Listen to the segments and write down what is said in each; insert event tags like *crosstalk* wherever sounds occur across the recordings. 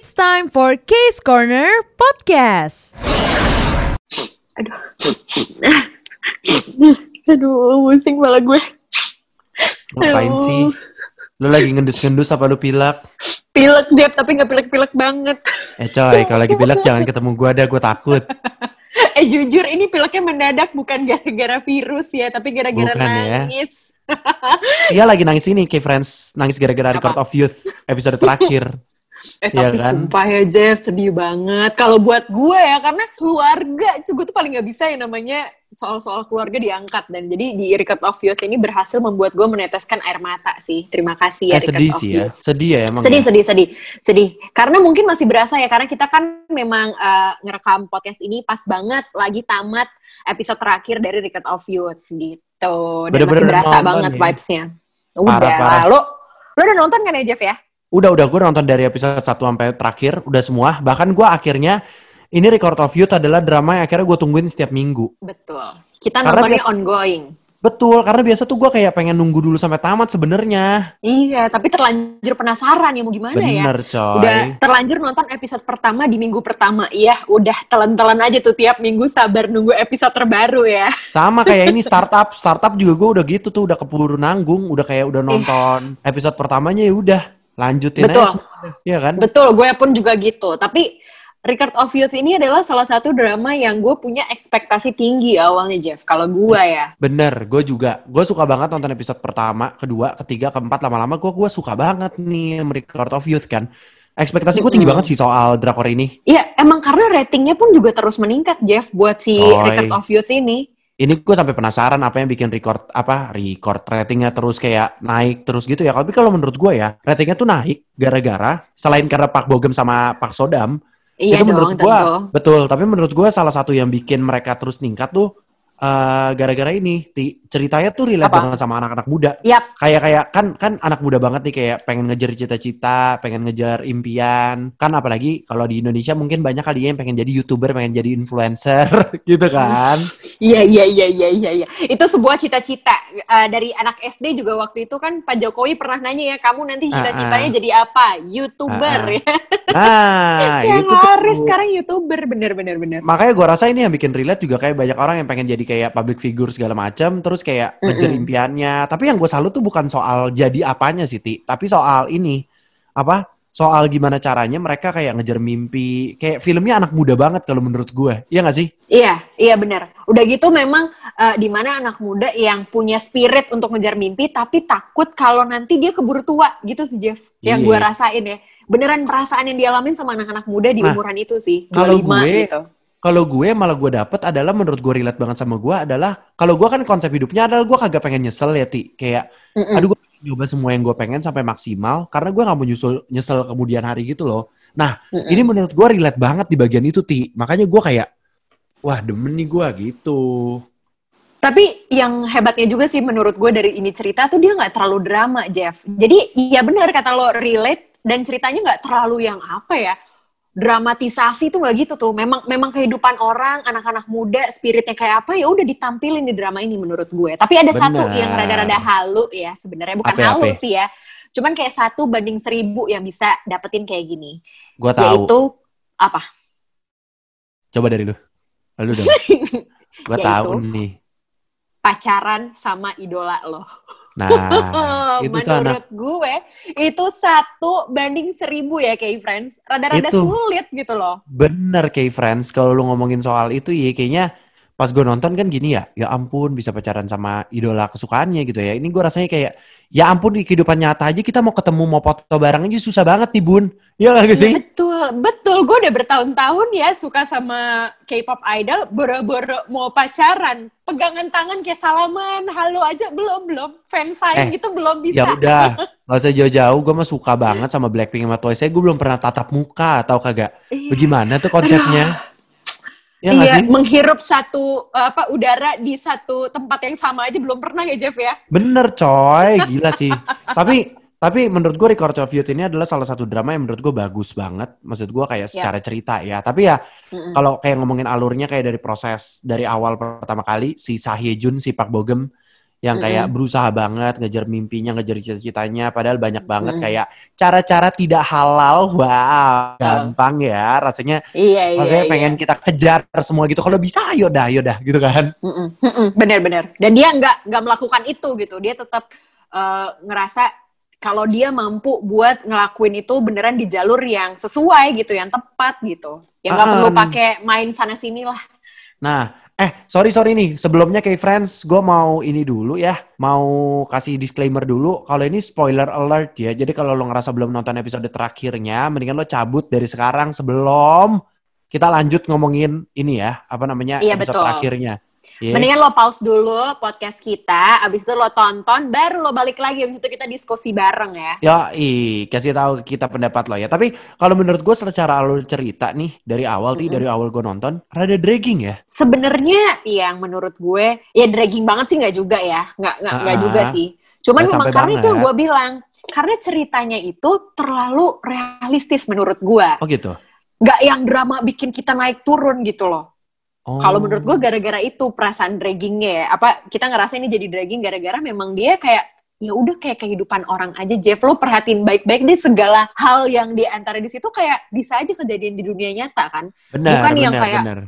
It's time for Case Corner Podcast. Aduh. *laughs* Aduh, pusing malah gue. Ngapain Aduh. sih? Lu lagi ngendus-ngendus apa lu pilek? Pilek Dep, tapi nggak pilek-pilek banget. Eh coy, kalau lagi pilek jangan ketemu gua dah, gua takut. *laughs* Eh jujur ini pileknya mendadak bukan gara-gara virus ya, tapi gara-gara Bukan ya. nangis. *laughs* Iya lagi nangis ini, kayak friends nangis gara-gara Record of Youth episode terakhir. Eh Iya tapi kan? sumpah ya Jeff, sedih banget. Kalau buat gue ya, karena keluarga, gue tuh paling nggak bisa yang namanya soal-soal keluarga diangkat. Dan jadi di Record of Youth ini berhasil membuat gue meneteskan air mata sih. Terima kasih ya Eh Record sedih of sih Youth. ya, sedih ya emang. Sedih, ya. sedih, sedih, sedih. Karena mungkin masih berasa ya, karena kita kan memang eh, ngerekam podcast ini pas banget lagi tamat episode terakhir dari Record of Youth gitu. Dan Bener-bener masih berasa banget ya. vibes-nya. Udah, Parah, parah. lo, lo udah nonton kan ya Jeff ya? Udah udah gue nonton dari episode 1 sampai terakhir udah semua. Bahkan gua akhirnya ini Record of Youth adalah drama yang akhirnya gue tungguin setiap minggu. Betul. Kita Karena nontonnya biasa- ongoing. Betul, karena biasa tuh gua kayak pengen nunggu dulu sampai tamat sebenarnya. Iya, tapi terlanjur penasaran ya mau gimana ya? Bener coy. Udah terlanjur nonton episode pertama di minggu pertama. Iya, udah telan-telan aja tuh tiap minggu sabar nunggu episode terbaru ya. Sama kayak ini *laughs* startup, startup juga gue udah gitu tuh udah keburu nanggung, udah kayak udah nonton episode pertamanya ya udah lanjutin Betul. aja semua. Iya kan? Betul, gue pun juga gitu. Tapi Record of Youth ini adalah salah satu drama yang gue punya ekspektasi tinggi awalnya, Jeff. Kalau gue ya. Bener, gue juga. Gue suka banget nonton episode pertama, kedua, ketiga, keempat, lama-lama gue gua suka banget nih Record of Youth kan. Ekspektasi gue tinggi Mm-mm. banget sih soal drakor ini. Iya, emang karena ratingnya pun juga terus meningkat, Jeff, buat si Coy. Record of Youth ini. Ini gue sampai penasaran apa yang bikin record apa record ratingnya terus kayak naik terus gitu ya. Tapi kalau menurut gue ya ratingnya tuh naik gara-gara selain karena Pak Bogem sama Pak Sodam Iya itu menurut dong, gua tentu. betul tapi menurut gua salah satu yang bikin mereka terus ningkat tuh eh, gara-gara ini Ti. ceritanya tuh relate Apa? banget sama anak-anak muda Yap, kayak kayak kan kan anak muda banget nih kayak pengen ngejar cita-cita pengen ngejar impian kan apalagi kalau di Indonesia mungkin banyak kali ya yang pengen jadi youtuber pengen jadi influencer *laughs* gitu kan Iya iya iya iya iya iya. Itu sebuah cita-cita Eh, dari anak SD juga waktu itu kan Pak Jokowi pernah nanya ya, kamu nanti cita-citanya Ah, ah. jadi apa? YouTuber Ah, ah. ya. nah *laughs* yang itu tuh sekarang YouTuber bener bener bener. makanya gua rasa ini yang bikin relate juga kayak banyak orang yang pengen jadi kayak public figure segala macam terus kayak ngejar impiannya tapi yang gue salut tuh bukan soal jadi apanya sih Ti tapi soal ini apa soal gimana caranya mereka kayak ngejar mimpi kayak filmnya anak muda banget kalau menurut gue iya gak sih Iya, iya benar. Udah gitu memang eh, di mana anak muda yang punya spirit untuk ngejar mimpi tapi takut kalau nanti dia keburu tua gitu sih Jeff. Yang Iya. gue rasain ya. Beneran perasaan yang dialamin sama anak-anak muda di Nah, umuran itu sih. kalau 25 gue- gitu. Kalau gue malah gue dapet adalah menurut gue relate banget sama gue adalah kalau gue kan konsep hidupnya adalah gue kagak pengen nyesel ya ti kayak Mm-mm. aduh gue nyoba semua yang gue pengen sampai maksimal karena gue nggak mau nyusul nyesel kemudian hari gitu loh nah Mm-mm. ini menurut gue relate banget di bagian itu ti makanya gue kayak wah demen nih gue gitu Tapi yang hebatnya juga sih menurut gue dari ini cerita tuh dia nggak terlalu drama, Jeff. Jadi iya benar kata lo relate dan ceritanya nggak terlalu yang apa ya dramatisasi tuh nggak gitu tuh. Memang memang kehidupan orang, anak-anak muda, spiritnya kayak apa ya udah ditampilin di drama ini menurut gue. Tapi ada satu Benar. yang rada-rada halu ya sebenarnya bukan Apa ya, halu apa ya? sih ya. Cuman kayak satu banding seribu yang bisa dapetin kayak gini. gue tahu Yaitu apa? coba dari lu lu dong *laughs* gue tahu nih Pacaran sama idola lo. Nah *laughs* itu tuh anak menurut gue itu satu banding seribu ya kayak friends. Rada-rada sulit gitu loh. Bener kayak friends. Kalau lu ngomongin soal itu ya kayaknya pas gue nonton kan gini ya ya ampun bisa pacaran sama idola kesukaannya gitu ya. Ini gue rasanya kayak ya ampun di kehidupan nyata aja kita mau ketemu mau foto bareng aja susah banget nih bun. Ya gak Iya, sih? betul. Betul gue udah bertahun-tahun ya suka sama K-pop idol boro-boro mau pacaran pegangan tangan kayak salaman halo aja. Belum belum. Fans sign Eh, gitu belum ya bisa udah. *laughs* Nggak usah jauh-jauh gue mah suka banget sama Blackpink sama Twice gue belum pernah tatap muka atau kagak? Iya. bagaimana tuh konsepnya ya iya sih menghirup satu apa udara di satu tempat yang sama aja belum pernah ya Jeff ya Bener coy, *laughs* gila sih. tapi tapi menurut gue Record of Youth ini adalah salah satu drama yang menurut gue bagus banget. Maksud gue kayak secara cerita ya. Tapi ya Mm-mm. kalau kayak ngomongin alurnya kayak dari proses dari awal pertama kali si Sahye Jun, si Park Bogem yang kayak Mm-mm. berusaha banget ngejar mimpinya, ngejar cita-citanya, padahal banyak banget Mm-mm. kayak cara-cara tidak halal. *laughs* Wow, gampang ya rasanya. Iya, iya, Rasanya iya. pengen kita kejar semua gitu. Kalau bisa, ayo dah, ayo dah, gitu kan? Bener-bener. Dan dia nggak nggak melakukan itu gitu. Dia tetap eh, ngerasa kalau dia mampu buat ngelakuin itu beneran di jalur yang sesuai gitu, yang tepat gitu. Yang nggak Ah, perlu pakai main sana sini lah. Nah, eh sorry sorry nih, sebelumnya kayak friends, gue mau ini dulu ya, mau kasih disclaimer dulu. Kalau ini spoiler alert ya, jadi kalau lo ngerasa belum nonton episode terakhirnya, mendingan lo cabut dari sekarang sebelum kita lanjut ngomongin ini ya, apa namanya Iya, episode betul. terakhirnya. Iya. Mendingan lo pause dulu podcast kita, abis itu lo tonton, baru lo balik lagi, abis itu kita diskusi bareng ya. Ya, ih, kasih tahu kita pendapat lo ya. Tapi kalau menurut gue secara alur cerita nih dari awal Mm-mm. nih dari awal gue nonton, rada dragging ya. Sebenarnya yang menurut gue, ya dragging banget sih nggak juga ya, nggak nggak nggak Ah, juga sih. Cuman nggak memang karena itu yang banget. gue bilang, karena ceritanya itu terlalu realistis menurut gue. Oh gitu. nggak yang drama bikin kita naik turun gitu loh. Oh. Kalau menurut gue gara-gara itu perasaan draggingnya ya. Apa kita ngerasa ini jadi dragging gara-gara memang dia kayak ya udah kayak kehidupan orang aja Jeff lo perhatiin baik-baik deh segala hal yang di antara di situ kayak bisa aja kejadian di dunia nyata kan. benar, bukan yang benar, kayak- benar.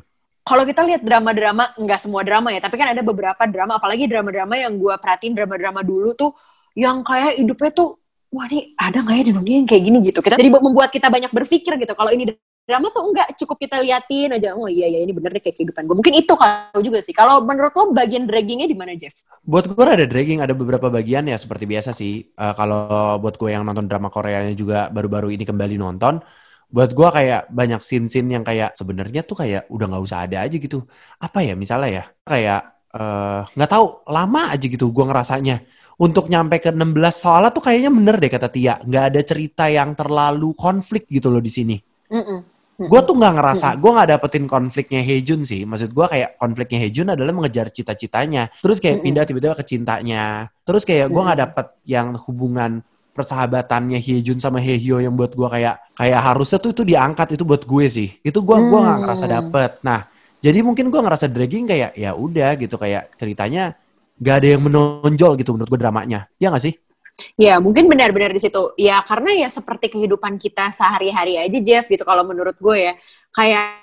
Kalau kita lihat drama-drama nggak semua drama ya, tapi kan ada beberapa drama apalagi drama-drama yang gue perhatiin drama-drama dulu tuh yang kayak hidupnya tuh wah ini ada nggak ya di dunia yang kayak gini gitu. Kita jadi membuat kita banyak berpikir gitu. Kalau ini drama tuh enggak cukup kita liatin aja oh iya ya ini bener deh kayak kehidupan gue mungkin itu kalau juga sih kalau menurut lo bagian draggingnya di mana Jeff Buat gue ada dragging, ada beberapa bagian ya seperti biasa sih. Eh, kalau buat gue yang nonton drama Koreanya juga baru-baru ini kembali nonton, buat gue kayak banyak scene-scene yang kayak sebenarnya tuh kayak udah nggak usah ada aja gitu. Apa ya misalnya ya kayak eh, nggak tahu lama aja gitu gue ngerasanya. Untuk nyampe ke 16 soalnya tuh kayaknya bener deh kata Tia, nggak ada cerita yang terlalu konflik gitu loh di sini. Mm-mm. Gue tuh nggak ngerasa, gue nggak dapetin konfliknya Hejun sih. Maksud gue kayak konfliknya Hejun adalah mengejar cita-citanya. Terus kayak pindah tiba-tiba ke cintanya. Terus kayak gue nggak dapet yang hubungan persahabatannya Hejun sama Hehyo yang buat gue kayak kayak harusnya tuh itu diangkat itu buat gue sih. Itu gue gua nggak Hmm. ngerasa dapet. Nah, jadi mungkin gue ngerasa dragging kayak ya udah gitu kayak ceritanya gak ada yang menonjol gitu menurut gue dramanya. Ya gak sih? Ya, mungkin benar-benar di situ. Ya, karena ya seperti kehidupan kita sehari-hari aja, Jeff, gitu. Kalau menurut gue ya, kayak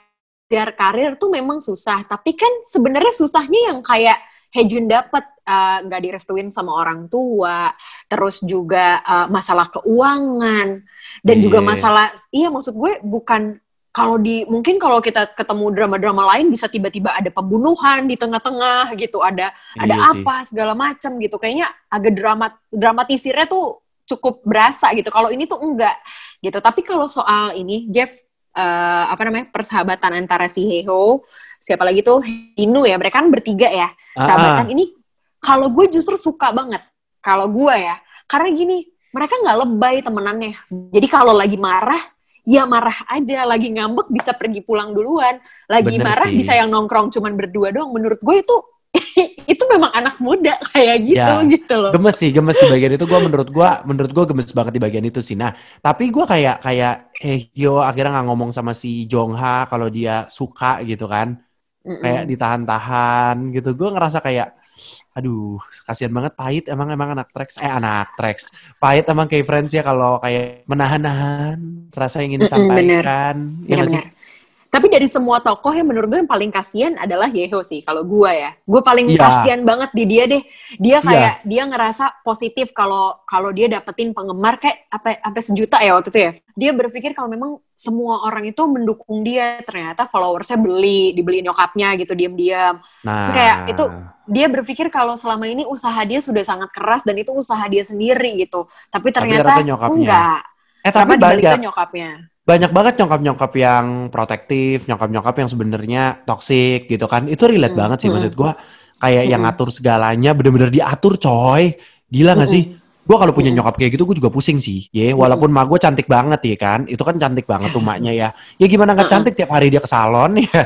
biar karir tuh memang susah. Tapi kan sebenarnya susahnya yang kayak Hejun dapat eh, nggak direstuin sama orang tua, terus juga eh, masalah keuangan, dan juga Iya. masalah, iya maksud gue bukan kalau di mungkin kalau kita ketemu drama-drama lain bisa tiba-tiba ada pembunuhan di tengah-tengah gitu, ada ada Iya sih. apa segala macam gitu. Kayaknya agak drama dramatisirnya tuh cukup berasa gitu. Kalau ini tuh enggak gitu. Tapi kalau soal ini Jeff eh, apa namanya persahabatan antara si Heho siapa lagi tuh? Inu ya. Mereka kan bertiga ya. Ah, sahabatan ini kalau gue justru suka banget kalau gue ya. Karena gini mereka nggak lebay temenannya. Jadi kalau lagi marah ya marah aja lagi ngambek bisa pergi pulang duluan. Lagi Bener marah sih. bisa yang nongkrong cuman berdua doang. Menurut gue itu *laughs* itu memang anak muda kayak gitu Ya, gitu loh. gemes sih gemes di bagian itu. Gue menurut gue menurut gue gemes banget di bagian itu sih. Nah tapi gue kayak kayak Hyo akhirnya nggak ngomong sama si Jongha kalau dia suka gitu kan. Mm-mm. kayak ditahan-tahan gitu. Gue ngerasa kayak aduh kasihan banget. Pahit emang emang anak Trax eh anak Trax pahit emang kayak friends ya kalau kayak menahan-nahan rasa ingin Mm-mm, bener. disampaikan ya nggak sih? Tapi dari semua tokoh yang menurut gue yang paling kasihan adalah Yeho sih kalau gue ya. Gue paling Iya. kasihan banget di dia deh. Dia Iya. kayak dia ngerasa positif kalau kalau dia dapetin penggemar kayak apa sampai sejuta ya waktu itu ya. Dia berpikir kalau memang semua orang itu mendukung dia. Ternyata followersnya beli, dibeli nyokapnya gitu diam-diam. nah Terus kayak itu dia berpikir kalau selama ini usaha dia sudah sangat keras dan itu usaha dia sendiri gitu. Tapi ternyata, ternyata nyokapnya. enggak. eh Tapi tapi banyak dibaliknya nyokapnya. Banyak banget nyokap-nyokap yang protektif, nyokap-nyokap yang sebenarnya toksik gitu kan. Itu relate Hmm, banget sih hmm. maksud gua kayak yang Hmm. ngatur segalanya bener-bener diatur coy. Gila gak Mm-mm. sih? Gua kalau punya nyokap kayak gitu gue juga pusing sih. Ya, walaupun mak gue cantik banget ya kan. Itu kan cantik banget tuh maknya ya. Ya gimana gak Mm-mm. cantik tiap hari dia ke salon ya.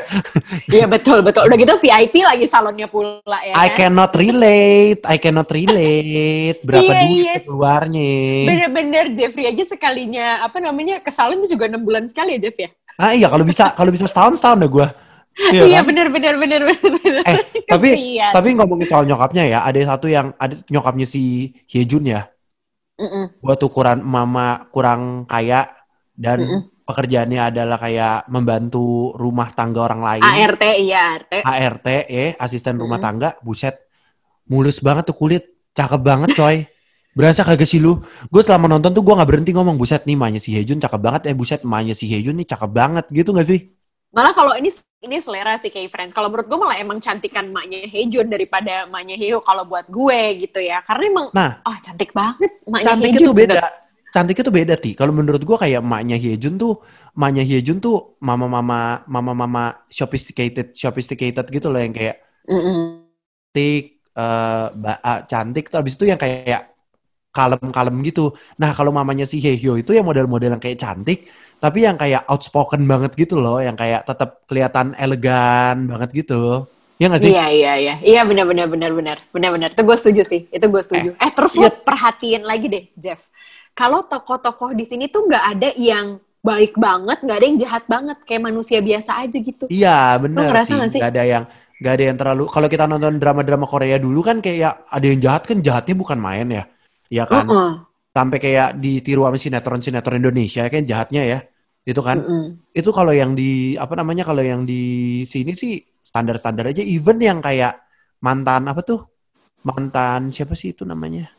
Iya betul betul. Udah gitu VIP lagi salonnya pula ya. I kan? cannot relate. I cannot relate. *laughs* Berapa Iya, duit iya. keluarnya. Bener-bener Jeffrey aja sekalinya apa namanya ke salon itu juga enam bulan sekali ya Jeff ya. Ah iya kalau bisa kalau bisa setahun setahun deh gue. *laughs* Iya Iya kan? bener bener bener bener. Eh, *laughs* tapi tapi ngomongin soal nyokapnya ya, ada satu yang ada nyokapnya si Hyejun ya. Mm-mm. Buat ukuran mama kurang kaya dan Mm-mm. pekerjaannya adalah kayak membantu rumah tangga orang lain. ART iya ART. ART ya, asisten rumah Mm-mm. tangga, buset. Mulus banget tuh kulit, cakep banget coy. Berasa kagak sih lu? Gue selama nonton tuh gue nggak berhenti ngomong buset nih emaknya si Hyejun cakep banget eh buset emaknya si Hyejun nih cakep banget gitu gak sih? Malah kalau ini ini selera sih kayak friends. Kalau menurut gue malah emang cantikan maknya Hejun daripada maknya Heo kalau buat gue gitu ya. Karena emang Nah, ah cantik banget maknya Hejun. tuh beda. Cantiknya tuh beda ti. Kalau menurut gue kayak emaknya Hyejun tuh, emaknya Hyejun tuh mama-mama mama-mama sophisticated sophisticated gitu loh yang kayak Mm-mm. cantik, eh ba- ah, cantik tuh abis itu yang kayak kalem-kalem gitu. Nah kalau mamanya si Hehyo itu yang model-model yang kayak cantik, tapi yang kayak outspoken banget gitu loh, yang kayak tetap kelihatan elegan banget gitu. Ya nggak sih? Iya iya iya iya benar benar benar benar benar benar. Itu gue setuju sih. Itu gue setuju. Eh, terus lo iya. perhatiin lagi deh Jeff. Kalau tokoh-tokoh di sini tuh nggak ada yang baik banget, nggak ada yang jahat banget, kayak manusia biasa aja gitu. Iya bener ngerasa sih. nggak sih? Gak ada yang gak ada yang terlalu. Kalau kita nonton drama-drama Korea dulu kan kayak ada yang jahat kan jahatnya bukan main ya, Iya kan? Heeh. Sampai kayak ditiru sama sinetron-sinetron Indonesia kan jahatnya ya, itu kan? Mm-mm. itu kalau yang di apa namanya kalau yang di sini sih standar-standar aja even yang kayak mantan apa tuh mantan siapa sih itu namanya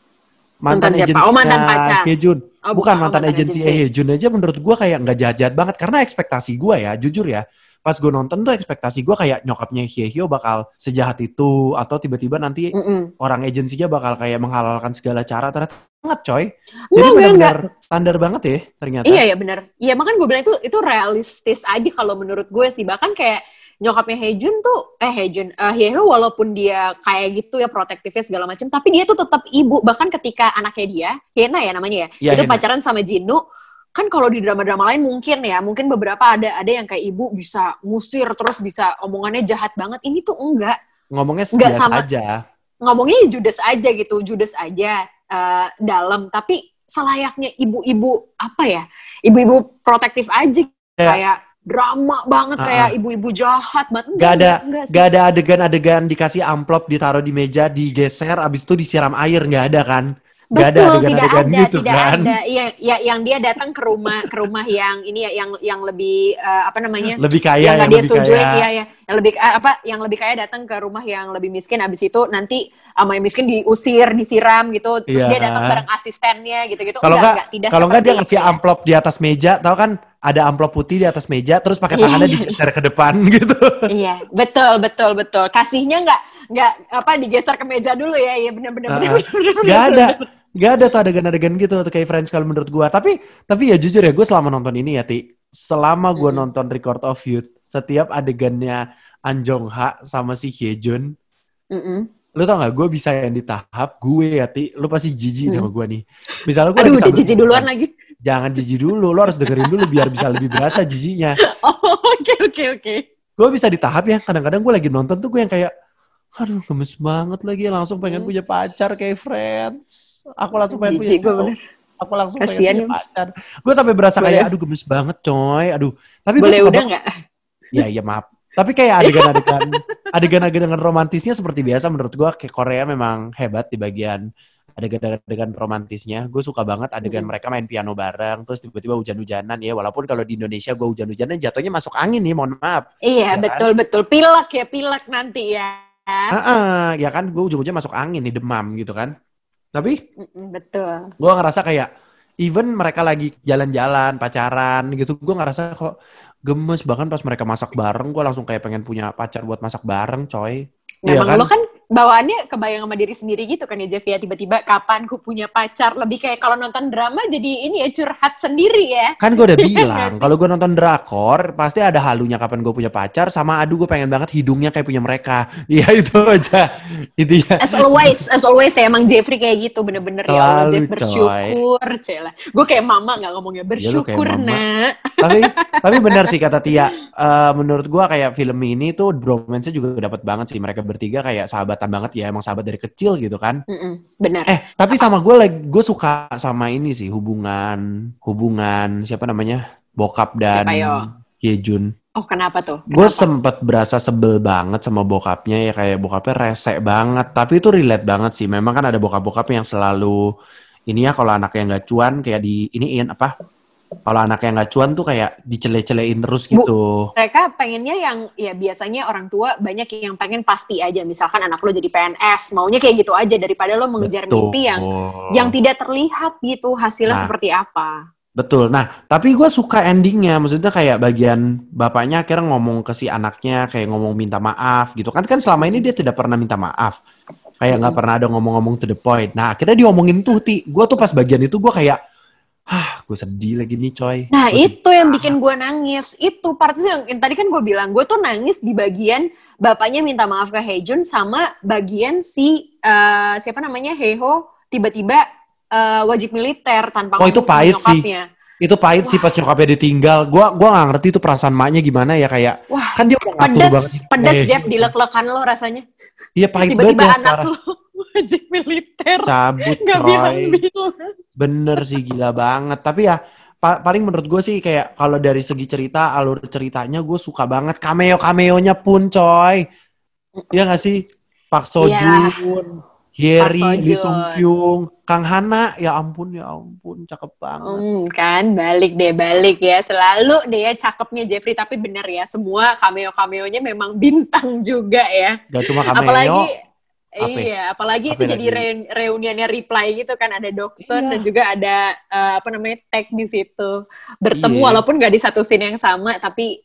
Mantan siapa? Oh, mantan pacar. Hejun Oh, bukan oh, mantan, agensi Hejun aja menurut gua kayak nggak jahat-jahat banget karena ekspektasi gua ya jujur ya pas gue nonton tuh ekspektasi gua kayak nyokapnya Hyehyo bakal sejahat itu atau tiba-tiba nanti Mm-mm. orang agensinya bakal kayak menghalalkan segala cara ternyata banget coy jadi enggak, benar-benar standar banget ya ternyata Iya ya benar. Iya makanya gue bilang itu itu realistis aja kalau menurut gue sih. Bahkan kayak nyokapnya Hejun tuh eh Hejun eh Hyeho walaupun dia kayak gitu ya protektifnya segala macam, tapi dia tuh tetap ibu. Bahkan ketika anaknya dia Hena ya namanya ya, Iya, itu Hena. pacaran sama Jinu. Kan kalau di drama-drama lain mungkin ya, mungkin beberapa ada ada yang kayak ibu bisa ngusir terus bisa omongannya jahat banget. Ini tuh enggak. ngomongnya Nggak biasa sama- aja ngomongnya ya judes aja gitu, judes aja eh, dalam, tapi selayaknya ibu-ibu apa ya, ibu-ibu protektif aja Kayak- kayak drama banget Ah, kayak ibu-ibu jahat banget. Gak ada, enggak gak ada adegan-adegan dikasih amplop ditaruh di meja digeser abis itu disiram air nggak ada kan? Gak ada Betul, tidak ada, gitu tidak kan? ada. Iya, ya, yang dia datang ke rumah ke rumah yang ini ya, yang yang lebih eh, apa namanya? Lebih kaya, yang yang dia lebih setujuin, kaya. iya ya, yang lebih eh, apa? Yang lebih kaya datang ke rumah yang lebih miskin, abis itu nanti sama yang miskin diusir, disiram gitu, terus Iya. dia datang bareng asistennya gitu-gitu. Kalau Enggak, nggak, kalau nggak dia ngasih ya. amplop di atas meja, tau kan? Ada amplop putih di atas meja, terus pakai tangannya iya. digeser ke depan *laughs* gitu. Iya, betul, betul, betul. Kasihnya nggak nggak apa digeser ke meja dulu ya, iya benar-benar. Ah, benar, Gak ada, gak ada tuh adegan-adegan gitu tuh kayak Friends kalau menurut gua. Tapi, tapi ya jujur ya, gue selama nonton ini ya ti, selama gua Hmm. nonton Record of Youth, setiap adegannya An Jong Ha sama si Hyejun, Mm-mm. lu tau gak gue bisa yang di tahap gue ya ti lu pasti jijik Hmm. sama gue nih misalnya gue Aduh, udah jijik duluan lagi. Jangan jijik dulu lu harus dengerin dulu biar bisa lebih berasa jijiknya *laughs* Oh, oke, oke, oke. gue bisa di tahap ya kadang-kadang gue lagi nonton tuh gue yang kayak aduh gemes banget lagi langsung pengen punya pacar kayak friends aku langsung pengen punya Jijik gue cowok. bener. aku langsung Kasian pengen ya, punya pacar gue sampai berasa Boleh. kayak aduh gemes banget coy aduh tapi Boleh udah nggak? ya ya maaf tapi kayak adegan-adegan *laughs* adegan-adegan romantisnya seperti biasa menurut gue kayak Korea memang hebat di bagian adegan-adegan romantisnya gue suka banget adegan Mm. mereka main piano bareng terus tiba-tiba hujan-hujanan ya walaupun kalau di Indonesia gue hujan-hujanan jatuhnya masuk angin nih mohon maaf Iya, Ya kan? betul, betul. Pilek ya, pilek nanti ya. ah, ya kan gue ujung-ujungnya masuk angin nih demam gitu kan tapi betul. gue ngerasa kayak even mereka lagi jalan-jalan pacaran gitu gue ngerasa kok gemes bahkan pas mereka masak bareng gue langsung kayak pengen punya pacar buat masak bareng coy Iya Memang kan? lo kan bawaannya kebayang sama diri sendiri gitu kan ya Jeff ya? Tiba-tiba kapan ku punya pacar? Lebih kayak kalau nonton drama jadi ini ya curhat sendiri ya. Kan gue udah *laughs* bilang kalau gue nonton drakor pasti ada halunya kapan gue punya pacar sama aduh gue pengen banget hidungnya kayak punya mereka. *laughs* Ya itu aja. Intinya. As always as always ya emang Jeffrey kayak gitu bener-bener. Ya Allah Jeff bersyukur cela gue kayak mama nggak ngomongnya Ya, bersyukur mama. nak. *laughs* Tapi tapi benar sih kata Tia. Eh, menurut gue kayak film ini tuh bromance juga dapat banget sih mereka bertiga kayak sahabatan banget ya emang sahabat dari kecil gitu kan Mm-mm, bener Eh, tapi sama gue lagi gue suka sama ini sih hubungan hubungan siapa namanya? Bokap dan? Hyejun. Oh, kenapa tuh? Gue sempet berasa sebel banget sama bokapnya ya kayak bokapnya rese banget. Tapi itu relate banget sih. Memang kan ada bokap-bokap yang selalu ini ya kalau anaknya nggak cuan kayak di iniin apa? Kalau anaknya nggak cuan tuh kayak dicele-celein terus Bu, gitu. mereka pengennya yang ya biasanya orang tua banyak yang pengen pasti aja misalkan anak lo jadi PNS maunya kayak gitu aja daripada lo mengejar Betul. mimpi yang yang tidak terlihat gitu hasilnya Nah. seperti apa Betul. Nah, tapi gue suka endingnya. Maksudnya kayak bagian bapaknya akhirnya ngomong ke si anaknya, kayak ngomong minta maaf gitu. Kan kan selama ini dia tidak pernah minta maaf. Kayak nggak pernah ada ngomong-ngomong to the point. Nah, akhirnya diomongin tuh, Ti. Gue tuh pas bagian itu gue kayak, ah, gue sedih lagi nih, coy. nah Gua itu yang bikin gue nangis itu part itu yang, yang tadi kan gue bilang gue tuh nangis di bagian bapaknya minta maaf ke Hejun sama bagian si eh, siapa namanya Heho tiba-tiba eh, wajib militer tanpa Oh, itu pahit sih. Itu pahit sih pas nyokapnya ditinggal. Gua gua nggak ngerti itu perasaan maknya gimana ya kayak Wah, kan dia udah ngatur pedas banget. pedas Eh, Jeff dilek-lekan lo rasanya Iya pahit tiba-tiba banget. anak parah. lo wajib militer Cabut nggak coy. bilang-bilang Bener sih gila banget. Tapi ya pa- paling menurut gue sih kayak kalau dari segi cerita alur ceritanya gue suka banget cameo cameonya pun coy. Iya gak sih? Pak Sojun, Hyeri, Park Lee Seo Sung Kyung, Kang Hana, ya ampun ya ampun cakep banget. Hmm, kan balik deh balik ya selalu deh ya cakepnya Jeffrey tapi bener ya semua cameo cameonya memang bintang juga ya Gak cuma cameo, apalagi Apa? iya apalagi Apa itu jadi lagi? re- reuniannya reply gitu kan ada Dokson Iya. dan juga ada eh, apa namanya tag di situ bertemu Iya. walaupun gak di satu scene yang sama tapi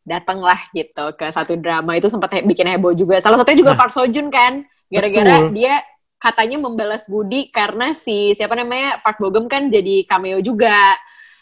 datanglah gitu ke satu drama itu sempat he- bikin heboh juga salah satunya juga Nah. Park Sojun kan gara-gara dia katanya membalas budi karena si siapa namanya Park Bogum kan jadi cameo juga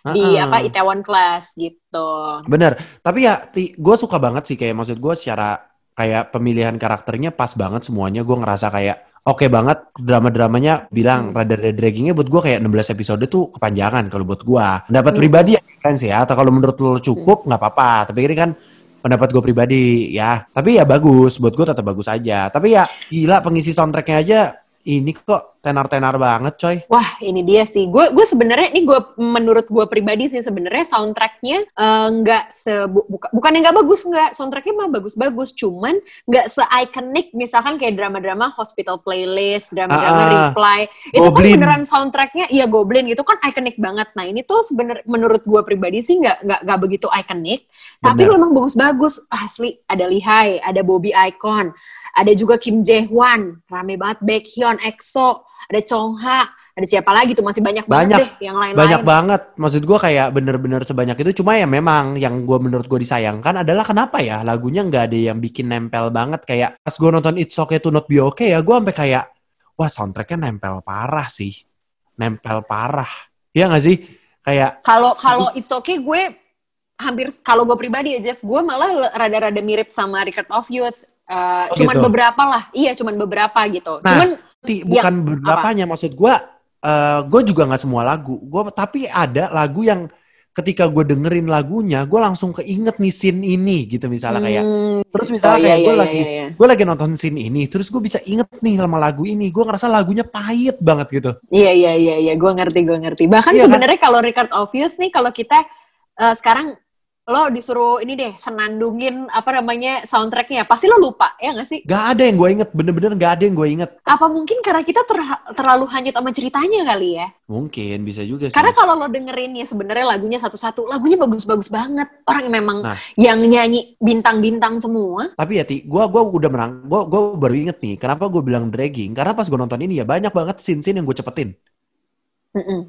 di Heeh. apa Itaewon Class gitu. Bener, tapi ya gue suka banget sih kayak maksud gue secara kayak pemilihan karakternya pas banget semuanya. Gue ngerasa kayak oke banget drama-dramanya bilang Hmm. rada-rada draggingnya buat gue kayak 16 episode tuh kepanjangan kalau buat gue. Pendapat Hmm. pribadi ya kan sih ya, atau kalau menurut lo cukup nggak apa-apa. Tapi ini kan pendapat gue pribadi ya. Tapi ya bagus, buat gue tetap bagus aja. Tapi ya gila pengisi soundtracknya aja ini kok tenar-tenar banget coy. Wah ini dia sih. Gue gue sebenarnya ini gue menurut gue pribadi sih sebenarnya soundtracknya eh, nggak se bu- buka, bukan yang nggak bagus nggak soundtracknya mah bagus-bagus cuman nggak se ikonik misalkan kayak drama-drama hospital playlist drama-drama ah. reply itu kan Goblin. beneran soundtracknya iya goblin gitu kan ikonik banget. Nah ini tuh sebener menurut gue pribadi sih nggak nggak nggak begitu ikonik tapi memang bagus-bagus asli ada Lihai ada Bobby Icon ada juga Kim Jae Hwan rame banget Baekhyun EXO ada Chongha ada siapa lagi tuh masih banyak, banget Banyak. deh yang lain-lain Banyak banget. Maksud gue kayak bener-bener sebanyak itu. Cuma ya memang yang gue menurut gue disayangkan adalah kenapa ya lagunya nggak ada yang bikin nempel banget. Kayak pas gue nonton It's Okay to Not Be Okay ya gue sampai kayak wah soundtracknya nempel parah sih. Nempel parah. Iya gak sih? Kayak kalau kalau it's okay gue hampir kalau gue pribadi ya Jeff gue malah rada-rada mirip sama Record of Youth. Eh, Oh, cuman gitu. beberapa lah. Iya cuman beberapa gitu. Nah, cuman Ti, Ya, bukan beberapanya maksud gue eh gue juga nggak semua lagu. Gue tapi ada lagu yang ketika gue dengerin lagunya gue langsung keinget nih scene ini gitu misalnya kayak. Hmm, terus oh, misalnya iya, kayak gue iya, lagi iya, iya. gue lagi nonton scene ini terus gue bisa inget nih sama lagu ini. Gue ngerasa lagunya pahit banget gitu. Iya iya iya iya, gue ngerti gue ngerti. Bahkan Iya kan? sebenarnya kalau Record of Youth nih kalau kita eh, sekarang lo disuruh ini deh senandungin apa namanya soundtracknya, pasti lo lupa ya nggak sih? Gak ada yang gue inget bener-bener gak ada yang gue inget Apa mungkin karena kita ter- terlalu hanyut sama ceritanya kali ya? mungkin bisa juga sih Karena kalau lo dengerin ya sebenarnya lagunya satu-satu, lagunya bagus-bagus banget. Orang yang memang Nah. yang nyanyi bintang-bintang semua. tapi ya ti gue gua udah menang gue gue baru inget nih kenapa gue bilang dragging karena pas gue nonton ini ya banyak banget scene-scene yang gue cepetin Mm-mm.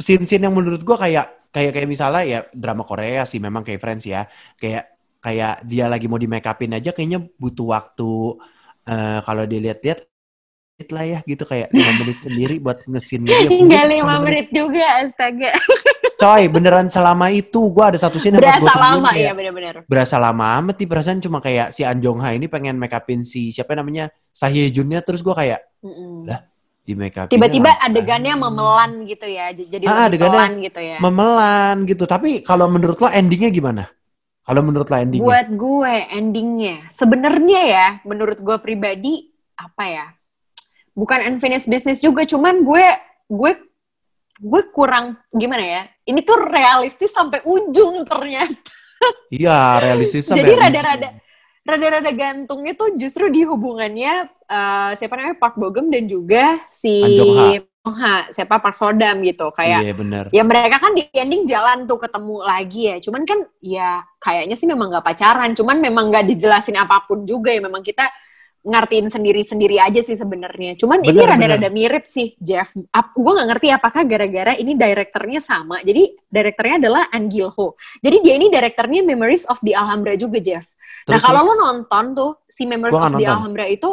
scene-scene yang menurut gue kayak kayak kayak misalnya ya drama Korea sih memang kayak Friends ya kayak kayak dia lagi mau di make upin aja kayaknya butuh waktu eh, kalau dilihat-lihat lah ya gitu kayak lima menit sendiri buat ngesin dia *laughs* Enggak lima menit juga, astaga. *laughs* coy beneran selama itu gue ada satu scene yang Berasa lama ya bener-bener. berasa lama amat nih perasaan cuma kayak si An Jong Ha ini pengen make upin si siapa namanya Sahye Junnya terus gue kayak Mm-mm. Lah, di make upin Tiba-tiba adegannya memelan gitu ya, jadi Ah, adegannya pelan gitu ya. memelan gitu tapi kalau menurut lo endingnya gimana kalau menurut lo endingnya Buat gue endingnya, sebenarnya ya, menurut gue pribadi apa ya? Bukan unfinished business juga, cuman gue gue gue kurang gimana ya? Ini tuh realistis sampai ujung ternyata. Iya, realistis *laughs* sampai Jadi rada-rada rada-rada gantungnya tuh justru di hubungannya eh, siapa namanya Park Bogum dan juga si Ha. Siapa? Park Sodam gitu kayak Iya, bener. ya mereka kan di ending jalan tuh ketemu lagi ya. Cuman kan ya kayaknya sih memang nggak pacaran. Cuman memang nggak dijelasin apa pun juga ya. Memang kita ngertiin sendiri-sendiri aja sih sebenarnya. Cuman ini Bener, rada-rada mirip sih Jeff. Gue nggak ngerti apakah gara-gara ini direkturnya sama. Jadi direkturnya adalah An Gil Ho. Jadi dia ini direkturnya Memories of the Alhambra juga Jeff nah Terus, kalau terus? lo nonton tuh si Gua of the nonton. Alhambra itu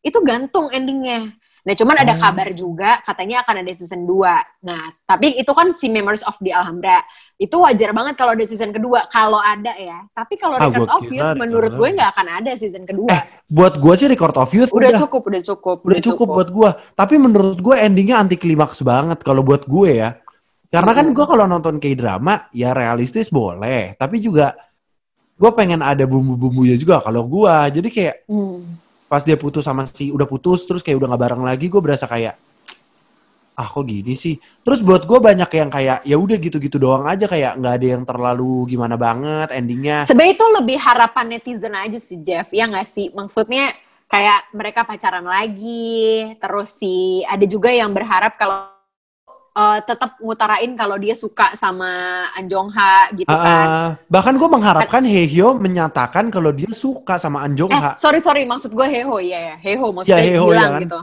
itu gantung endingnya Nah, cuman ada Oh. kabar juga katanya akan ada season 2. Nah, tapi itu kan si Memories of the Alhambra. Itu wajar banget kalau ada season kedua, kalau ada ya. Tapi kalau Ah, Record of Youth, ada. menurut gue nggak akan ada season kedua. buat gue sih Record of Youth udah, cukup, udah cukup. udah cukup buat gue. Tapi menurut gue endingnya anti klimaks banget kalau buat gue ya. Karena kan Hmm. gue kalau nonton kayak drama ya realistis boleh, tapi juga gue pengen ada bumbu-bumbunya juga kalau gue. Jadi kayak Hmm. pas dia putus sama si udah putus terus kayak udah nggak bareng lagi, gue berasa kayak ah kok gini sih. Terus buat gue banyak yang kayak ya udah gitu-gitu doang aja kayak nggak ada yang terlalu gimana banget endingnya. Sebenarnya itu lebih harapan netizen aja sih, Jeff. Ya nggak sih? Maksudnya kayak mereka pacaran lagi, terus si ada juga yang berharap kalau eh, tetap ngutarain kalau dia suka sama An Jong Ha gitu Ah, kan. ah. bahkan gue mengharapkan Hehyo menyatakan kalau dia suka sama An Jong Eh, Ha. sorry sorry, maksud gue Heho ya ya, Heho maksudnya Ya, Heho, bilang ya kan? gitu.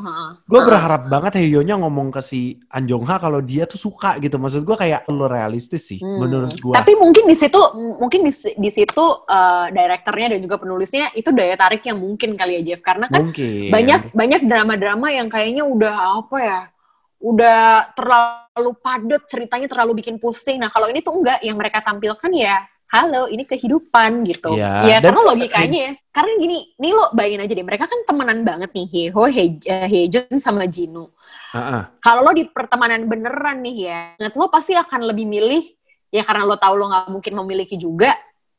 Gue berharap banget Hehyo-nya ngomong ke si An Jong Ha kalau dia tuh suka gitu. Maksud gue kayak perlu realistis sih Hmm. menurut gue. Tapi mungkin di situ mungkin di, di situ eh, direkturnya dan juga penulisnya itu daya tarik yang mungkin kali ya Jeff karena kan Mungkin. banyak banyak drama-drama yang kayaknya udah apa ya udah terlalu padat ceritanya terlalu bikin pusing. Nah kalau ini tuh enggak yang mereka tampilkan ya halo ini kehidupan gitu. Iya, ya dan karena logikanya ya karena gini nih lo bayangin aja deh mereka kan temenan banget nih Heho He, eh, Hejun sama Jinu. Ah. kalau lo di pertemanan beneran nih ya ingat lo pasti akan lebih milih ya karena lo tahu lo nggak mungkin memiliki juga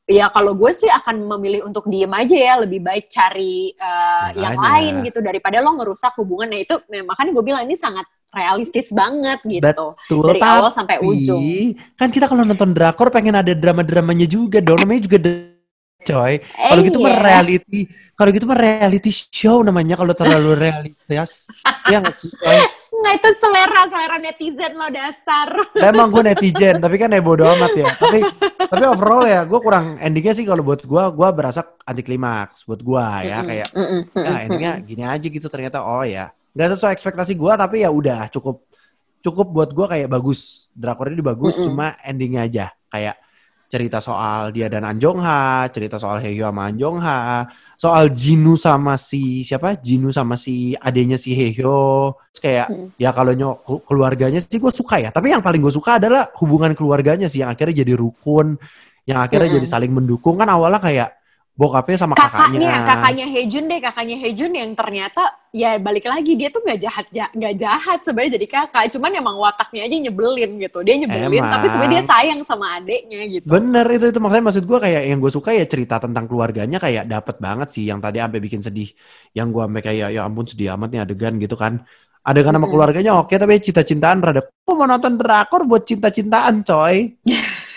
ya kalau gue sih akan memilih untuk diem aja ya lebih baik cari uh, yang lain gitu daripada lo ngerusak hubungan. Nah itu ya, makanya gue bilang ini sangat realistis banget gitu Betul, dari tapi awal sampai ujung kan kita kalau nonton drakor pengen ada drama-dramanya juga dong. Namanya juga coy. Kalau gitu mah iya. reality, kalau gitu mah reality show namanya kalau terlalu realitas. ya nggak sih, coy? nggak itu selera selera netizen lo dasar Emang gue netizen, tapi kan ya bodo amat ya. Tapi tapi overall ya, gue kurang endingnya sih kalau buat gue, gue berasa anti klimaks buat gue ya kayak mm-mm, ya mm-mm, endingnya gini aja gitu ternyata oh ya nggak sesuai ekspektasi gue tapi ya udah cukup cukup buat gue kayak bagus drakornya ini bagus Mm-mm. cuma endingnya aja kayak cerita soal dia dan Anjong Ha, cerita soal Hehyo sama Anjong Ha, soal Jinu sama si siapa? Jinu sama si adenya si Hehyo. Terus kayak Mm. ya kalau nyok keluarganya sih gue suka ya. Tapi yang paling gue suka adalah hubungan keluarganya sih yang akhirnya jadi rukun, yang akhirnya Mm-mm. jadi saling mendukung kan awalnya kayak bokapnya sama kakaknya. kakaknya kakaknya Hejun deh kakaknya Hejun yang ternyata ya balik lagi dia tuh nggak jahat ja- nggak jahat sebenarnya jadi kakak cuman emang wataknya aja nyebelin gitu dia nyebelin Emang. tapi sebenarnya dia sayang sama adeknya gitu Bener itu itu makanya maksud gue kayak yang gue suka ya cerita tentang keluarganya kayak dapet banget sih yang tadi sampai bikin sedih. Yang gue sampai kayak ya ampun sedih amat nih adegan gitu kan. Adegan sama Mm-mm. keluarganya oke tapi cinta-cintaan rada. Gue mau nonton drakor buat cinta-cintaan coy. *laughs*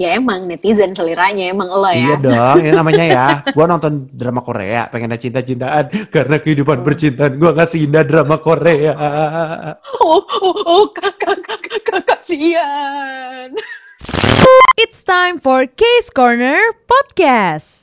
ya emang netizen seliranya emang lo Iya ya dong ini namanya ya. Gue nonton drama Korea pengen ada cinta-cintaan karena kehidupan percintaan gue gak seindah drama Korea. oh oh, oh kakak kakak kakak kasihan It's time for Case Corner Podcast.